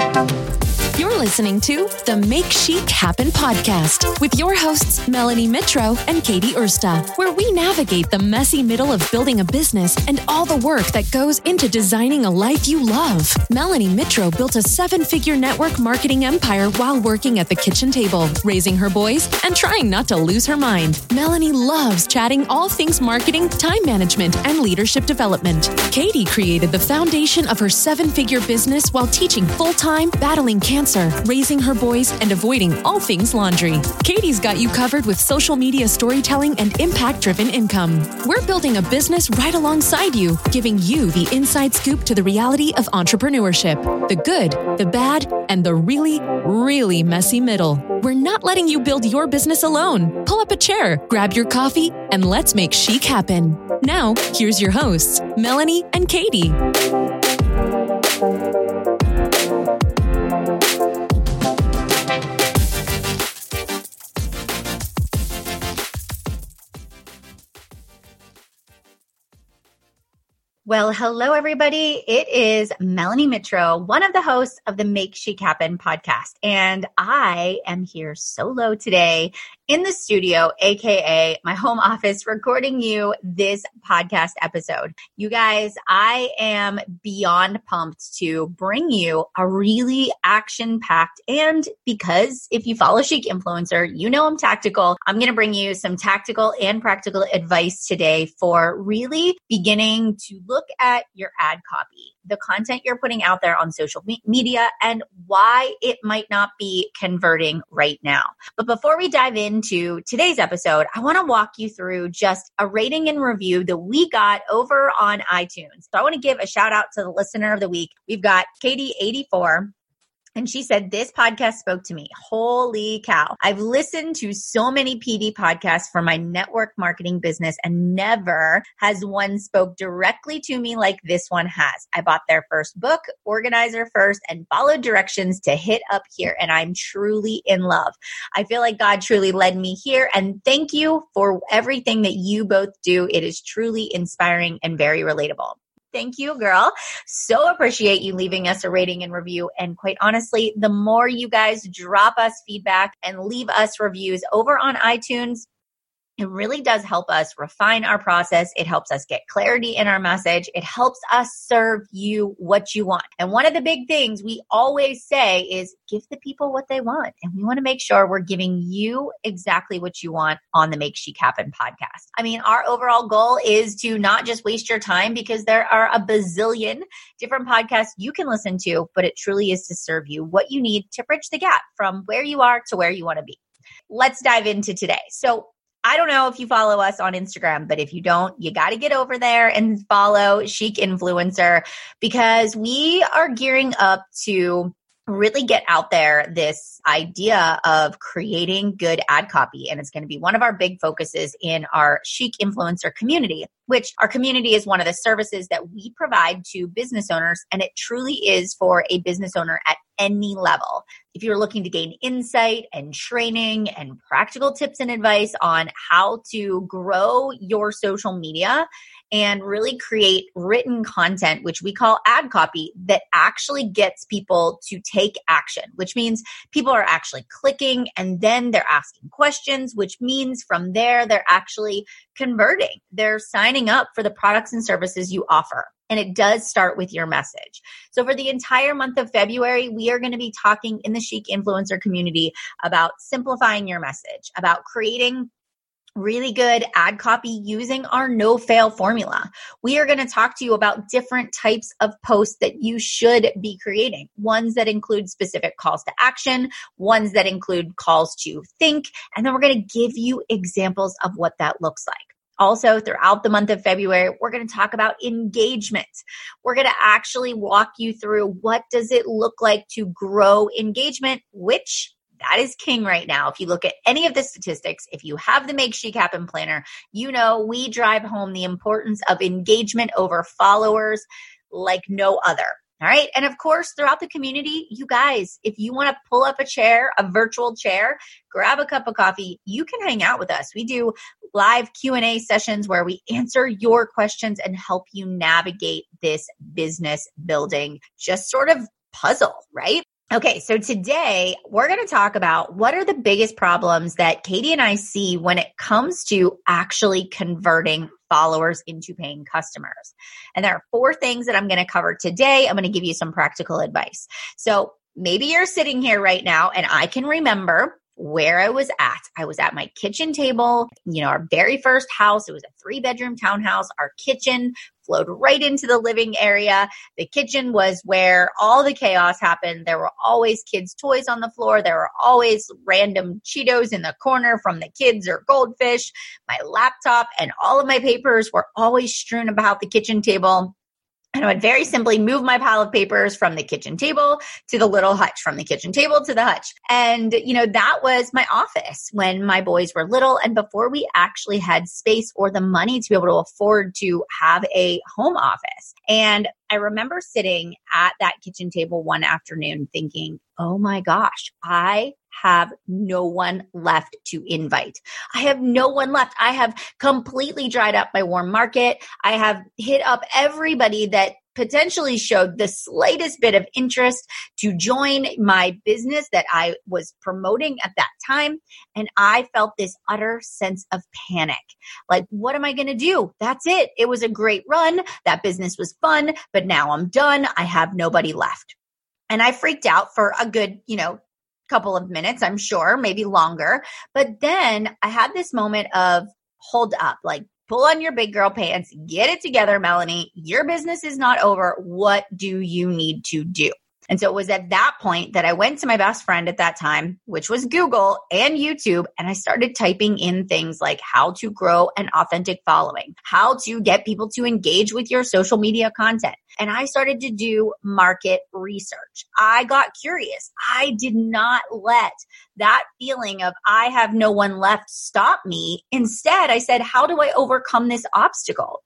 Thank you. You're listening to the Make Chic Happen podcast with your hosts, Melanie Mitro and Katie Ursta, where we navigate the messy middle of building a business and all the work that goes into designing a life you love. Melanie Mitro built a seven figure network marketing empire while working at the kitchen table, raising her boys, and trying not to lose her mind. Melanie loves chatting all things marketing, time management, and leadership development. Katie created the foundation of her seven figure business while teaching full time, battling cancer raising her boys, and avoiding all things laundry. Katie's got you covered with social media storytelling and impact driven income. We're building a business right alongside you, giving you the inside scoop to the reality of entrepreneurship the good, the bad, and the really, really messy middle. We're not letting you build your business alone. Pull up a chair, grab your coffee, and let's make chic happen. Now, here's your hosts, Melanie and Katie. Well, hello, everybody. It is Melanie Mitro, one of the hosts of the Make Chic Happen podcast. And I am here solo today in the studio, AKA my home office, recording you this podcast episode. You guys, I am beyond pumped to bring you a really action packed and because if you follow Chic Influencer, you know I'm tactical. I'm going to bring you some tactical and practical advice today for really beginning to look look at your ad copy, the content you're putting out there on social me- media, and why it might not be converting right now. But before we dive into today's episode, I want to walk you through just a rating and review that we got over on iTunes. So I want to give a shout out to the listener of the week. We've got Katie84 and she said, This podcast spoke to me. Holy cow. I've listened to so many PD podcasts for my network marketing business, and never has one spoke directly to me like this one has. I bought their first book, Organizer First, and followed directions to hit up here, and I'm truly in love. I feel like God truly led me here, and thank you for everything that you both do. It is truly inspiring and very relatable. Thank you, girl. So appreciate you leaving us a rating and review. And quite honestly, the more you guys drop us feedback and leave us reviews over on iTunes, it really does help us refine our process. It helps us get clarity in our message. It helps us serve you what you want. And one of the big things we always say is give the people what they want. And we want to make sure we're giving you exactly what you want on the Make Chic Happen podcast. I mean, our overall goal is to not just waste your time because there are a bazillion different podcasts you can listen to, but it truly is to serve you what you need to bridge the gap from where you are to where you want to be. Let's dive into today. So, I don't know if you follow us on Instagram, but if you don't, you got to get over there and follow Chic Influencer because we are gearing up to really get out there this idea of creating good ad copy. And it's going to be one of our big focuses in our chic influencer community, which our community is one of the services that we provide to business owners. And it truly is for a business owner at any level. If you're looking to gain insight and training and practical tips and advice on how to grow your social media and really create written content, which we call ad copy, that actually gets people to take action, which means people are actually clicking and then they're asking questions, which means from there they're actually converting. They're signing up for the products and services you offer. And it does start with your message. So for the entire month of February, we are going to be talking in the Chic influencer community about simplifying your message, about creating really good ad copy using our no fail formula. We are going to talk to you about different types of posts that you should be creating. Ones that include specific calls to action, ones that include calls to think, and then we're going to give you examples of what that looks like. Also, throughout the month of February, we're going to talk about engagement. We're going to actually walk you through what does it look like to grow engagement, which that is king right now. If you look at any of the statistics, if you have the Make Chic Happen planner, you know we drive home the importance of engagement over followers like no other. All right. And of course, throughout the community, you guys, if you want to pull up a chair, a virtual chair, grab a cup of coffee, you can hang out with us. We do live Q&A sessions where we answer your questions and help you navigate this business building just sort of puzzle, right? Okay, so today we're going to talk about what are the biggest problems that Katie and I see when it comes to actually converting followers into paying customers. And there are four things that I'm going to cover today. I'm going to give you some practical advice. So maybe you're sitting here right now and I can remember where I was at. I was at my kitchen table, you know, our very first house. It was a three bedroom townhouse. Our kitchen flowed right into the living area. The kitchen was where all the chaos happened. There were always kids' toys on the floor. There were always random Cheetos in the corner from the kids or goldfish. My laptop and all of my papers were always strewn about the kitchen table. And I would very simply move my pile of papers from the kitchen table to the little hutch, from the kitchen table to the hutch. And, you know, that was my office when my boys were little and before we actually had space or the money to be able to afford to have a home office. And I remember sitting at that kitchen table one afternoon thinking, oh my gosh, I have no one left to invite. I have no one left. I have completely dried up my warm market. I have hit up everybody that potentially showed the slightest bit of interest to join my business that I was promoting at that time. And I felt this utter sense of panic. Like, what am I going to do? That's it. It was a great run. That business was fun, but now I'm done. I have nobody left. And I freaked out for a good, you know, couple of minutes, I'm sure, maybe longer. But then I had this moment of hold up, like pull on your big girl pants, get it together, Melanie. Your business is not over. What do you need to do? And so it was at that point that I went to my best friend at that time, which was Google and YouTube, and I started typing in things like how to grow an authentic following, how to get people to engage with your social media content. And I started to do market research. I got curious. I did not let that feeling of I have no one left stop me. Instead, I said, how do I overcome this obstacle?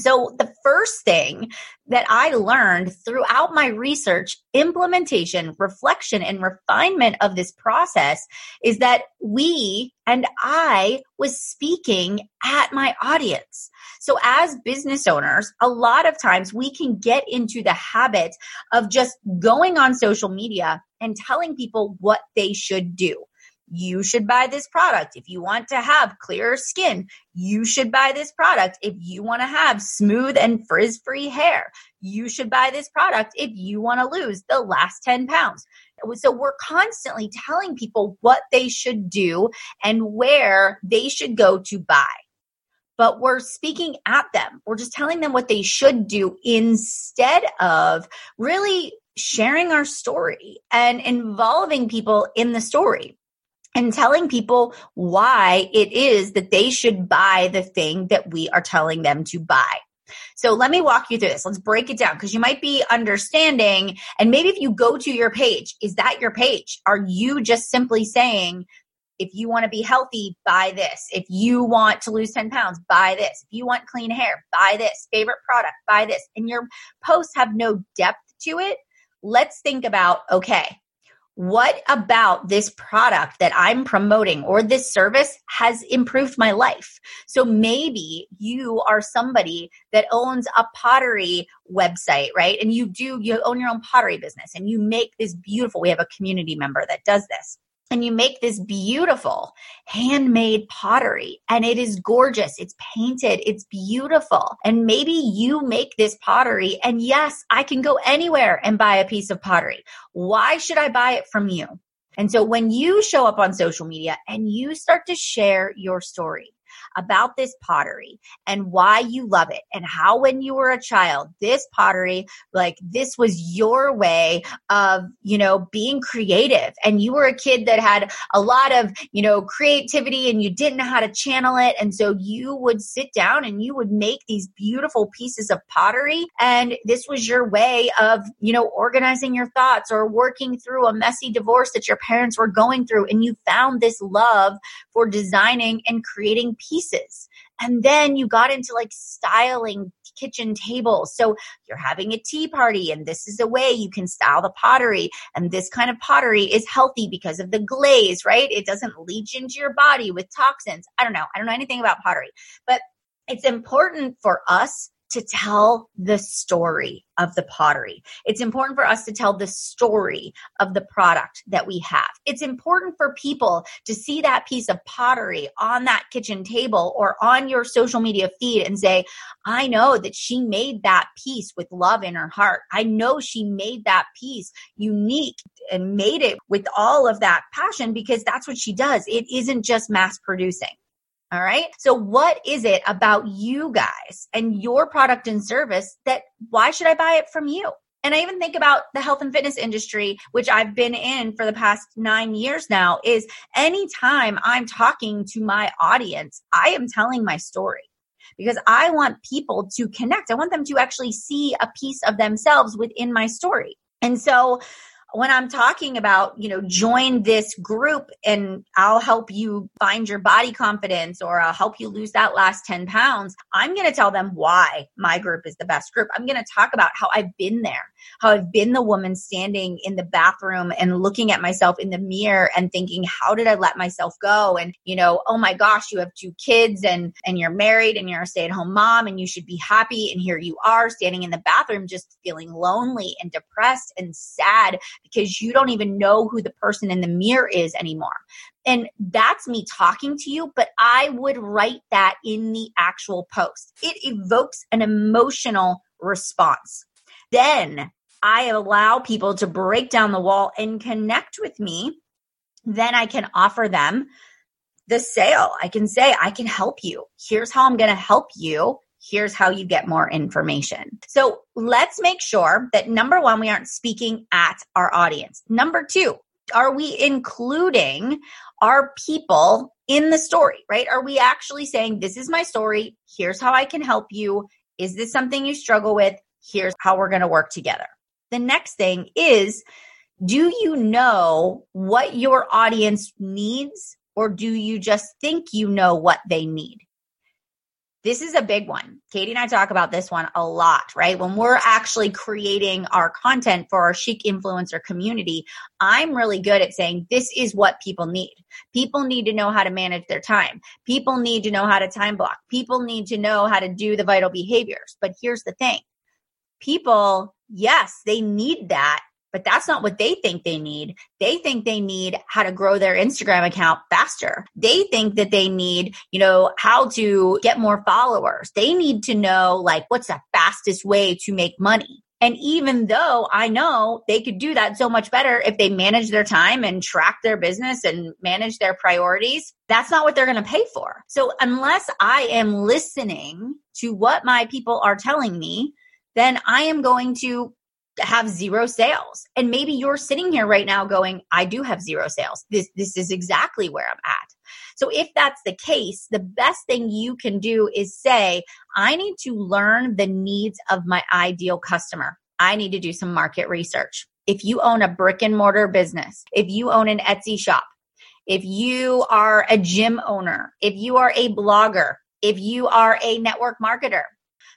So, the first thing that I learned throughout my research, implementation, reflection, and refinement of this process is that we and I was speaking at my audience. So, as business owners, a lot of times we can get into the habit of just going on social media and telling people what they should do you should buy this product. If you want to have clearer skin, you should buy this product. If you want to have smooth and frizz free hair, you should buy this product. If you want to lose the last 10 pounds. So we're constantly telling people what they should do and where they should go to buy. But we're speaking at them. We're just telling them what they should do instead of really sharing our story and involving people in the story and telling people why it is that they should buy the thing that we are telling them to buy. So let me walk you through this. Let's break it down because you might be understanding. And maybe if you go to your page, is that your page? Are you just simply saying, if you want to be healthy, buy this. If you want to lose 10 pounds, buy this. If you want clean hair, buy this. Favorite product, buy this. And your posts have no depth to it. Let's think about, okay, what about this product that I'm promoting or this service has improved my life? So maybe you are somebody that owns a pottery website, right? And you do, you own your own pottery business and you make this beautiful, we have a community member that does this and you make this beautiful handmade pottery and it is gorgeous. It's painted. It's beautiful. And maybe you make this pottery and yes, I can go anywhere and buy a piece of pottery. Why should I buy it from you? And so when you show up on social media and you start to share your story, about this pottery and why you love it and how when you were a child, this pottery, like this was your way of, you know, being creative. And you were a kid that had a lot of, you know, creativity and you didn't know how to channel it. And so you would sit down and you would make these beautiful pieces of pottery. And this was your way of, you know, organizing your thoughts or working through a messy divorce that your parents were going through. And you found this love for designing and creating pieces. And then you got into like styling kitchen tables. So you're having a tea party and this is a way you can style the pottery. And this kind of pottery is healthy because of the glaze, right? It doesn't leach into your body with toxins. I don't know. I don't know anything about pottery, but it's important for us to tell the story of the pottery. It's important for us to tell the story of the product that we have. It's important for people to see that piece of pottery on that kitchen table or on your social media feed and say, I know that she made that piece with love in her heart. I know she made that piece unique and made it with all of that passion because that's what she does. It isn't just mass producing. All right. So what is it about you guys and your product and service that why should I buy it from you? And I even think about the health and fitness industry, which I've been in for the past nine years now, is anytime I'm talking to my audience, I am telling my story because I want people to connect. I want them to actually see a piece of themselves within my story. And so when I'm talking about, you know, join this group and I'll help you find your body confidence or I'll help you lose that last 10 pounds, I'm going to tell them why my group is the best group. I'm going to talk about how I've been there, how I've been the woman standing in the bathroom and looking at myself in the mirror and thinking, how did I let myself go? And, you know, oh my gosh, you have two kids and, and you're married and you're a stay at home mom and you should be happy. And here you are standing in the bathroom, just feeling lonely and depressed and sad because you don't even know who the person in the mirror is anymore. And that's me talking to you, but I would write that in the actual post. It evokes an emotional response. Then I allow people to break down the wall and connect with me. Then I can offer them the sale. I can say, I can help you. Here's how I'm going to help you here's how you get more information. So let's make sure that number one, we aren't speaking at our audience. Number two, are we including our people in the story, right? Are we actually saying, this is my story. Here's how I can help you. Is this something you struggle with? Here's how we're going to work together. The next thing is, do you know what your audience needs or do you just think you know what they need? This is a big one. Katie and I talk about this one a lot, right? When we're actually creating our content for our chic influencer community, I'm really good at saying this is what people need. People need to know how to manage their time. People need to know how to time block. People need to know how to do the vital behaviors. But here's the thing. People, yes, they need that but that's not what they think they need. They think they need how to grow their Instagram account faster. They think that they need, you know, how to get more followers. They need to know like what's the fastest way to make money. And even though I know they could do that so much better if they manage their time and track their business and manage their priorities, that's not what they're going to pay for. So unless I am listening to what my people are telling me, then I am going to have zero sales. And maybe you're sitting here right now going, I do have zero sales. This, this is exactly where I'm at. So if that's the case, the best thing you can do is say, I need to learn the needs of my ideal customer. I need to do some market research. If you own a brick and mortar business, if you own an Etsy shop, if you are a gym owner, if you are a blogger, if you are a network marketer,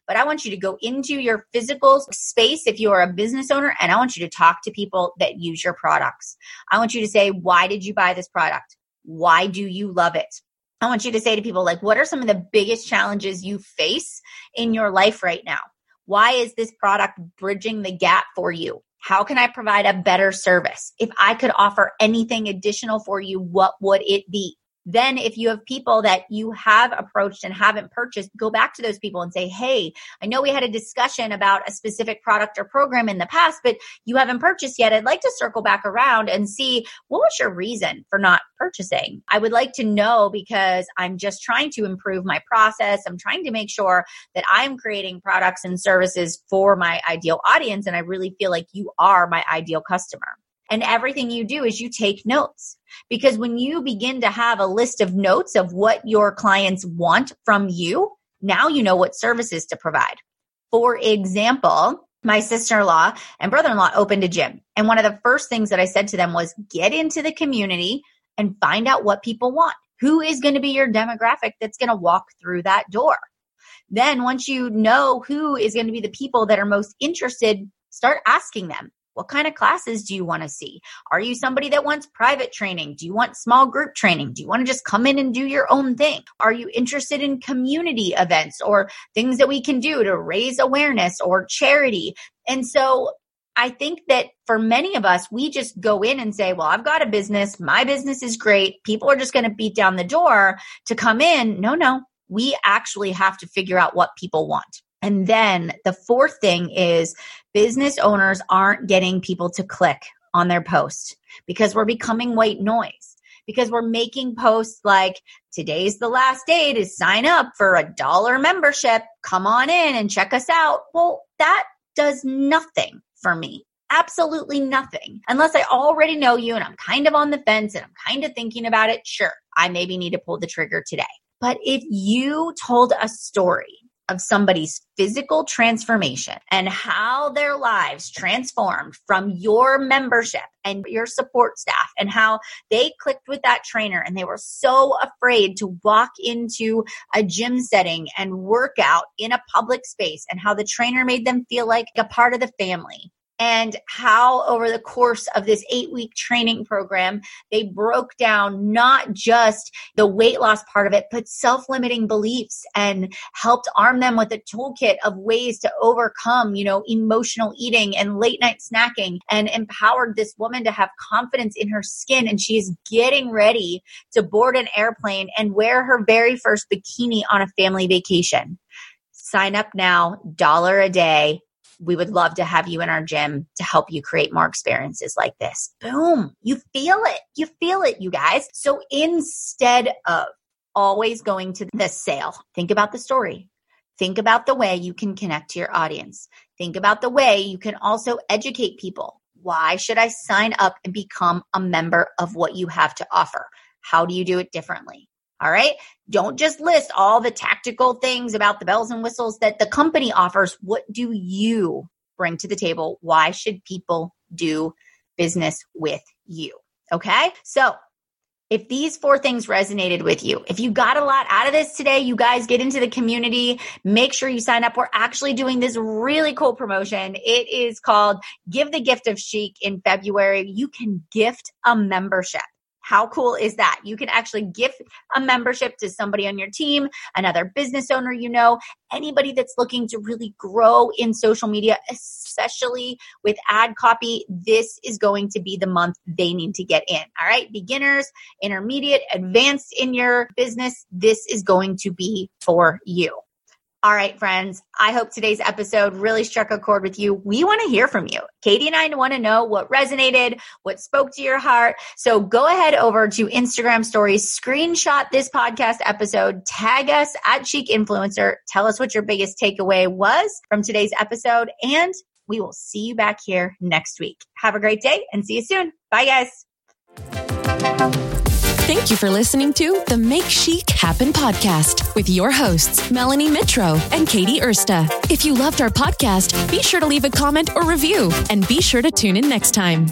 but I want you to go into your physical space if you are a business owner and I want you to talk to people that use your products. I want you to say, why did you buy this product? Why do you love it? I want you to say to people, like, what are some of the biggest challenges you face in your life right now? Why is this product bridging the gap for you? How can I provide a better service? If I could offer anything additional for you, what would it be? Then, if you have people that you have approached and haven't purchased, go back to those people and say, Hey, I know we had a discussion about a specific product or program in the past, but you haven't purchased yet. I'd like to circle back around and see what was your reason for not purchasing? I would like to know because I'm just trying to improve my process. I'm trying to make sure that I'm creating products and services for my ideal audience. And I really feel like you are my ideal customer. And everything you do is you take notes. Because when you begin to have a list of notes of what your clients want from you, now you know what services to provide. For example, my sister in law and brother in law opened a gym. And one of the first things that I said to them was get into the community and find out what people want. Who is going to be your demographic that's going to walk through that door? Then, once you know who is going to be the people that are most interested, start asking them What kind of classes do you want to see? Are you somebody that wants private training? Do you want small group training? Do you want to just come in and do your own thing? Are you interested in community events or things that we can do to raise awareness or charity? And so I think that for many of us, we just go in and say, well, I've got a business. My business is great. People are just going to beat down the door to come in. No, no, we actually have to figure out what people want. And then the fourth thing is business owners aren't getting people to click on their post because we're becoming white noise. Because we're making posts like today's the last day to sign up for a dollar membership. Come on in and check us out. Well, that does nothing for me absolutely nothing unless I already know you and I'm kind of on the fence and I'm kind of thinking about it. Sure, I maybe need to pull the trigger today. But if you told a story of somebody's physical transformation and how their lives transformed from your membership and your support staff and how they clicked with that trainer and they were so afraid to walk into a gym setting and work out in a public space and how the trainer made them feel like a part of the family and how over the course of this eight week training program, they broke down not just the weight loss part of it, but self limiting beliefs and helped arm them with a toolkit of ways to overcome, you know, emotional eating and late night snacking and empowered this woman to have confidence in her skin. And she is getting ready to board an airplane and wear her very first bikini on a family vacation. Sign up now, dollar a day we would love to have you in our gym to help you create more experiences like this. Boom. You feel it. You feel it, you guys. So instead of always going to the sale, think about the story. Think about the way you can connect to your audience. Think about the way you can also educate people. Why should I sign up and become a member of what you have to offer? How do you do it differently? All right. Don't just list all the tactical things about the bells and whistles that the company offers. What do you bring to the table? Why should people do business with you? Okay. So if these four things resonated with you, if you got a lot out of this today, you guys get into the community, make sure you sign up. We're actually doing this really cool promotion. It is called Give the Gift of Chic in February. You can gift a membership. How cool is that? You can actually gift a membership to somebody on your team, another business owner you know, anybody that's looking to really grow in social media, especially with ad copy. This is going to be the month they need to get in. All right. Beginners, intermediate, advanced in your business. This is going to be for you. All right, friends. I hope today's episode really struck a chord with you. We want to hear from you. Katie and I want to know what resonated, what spoke to your heart. So go ahead over to Instagram stories, screenshot this podcast episode, tag us at Chic Influencer. Tell us what your biggest takeaway was from today's episode, and we will see you back here next week. Have a great day and see you soon. Bye, guys. Thank you for listening to the Make Chic Happen podcast with your hosts, Melanie Mitro and Katie Ersta. If you loved our podcast, be sure to leave a comment or review and be sure to tune in next time.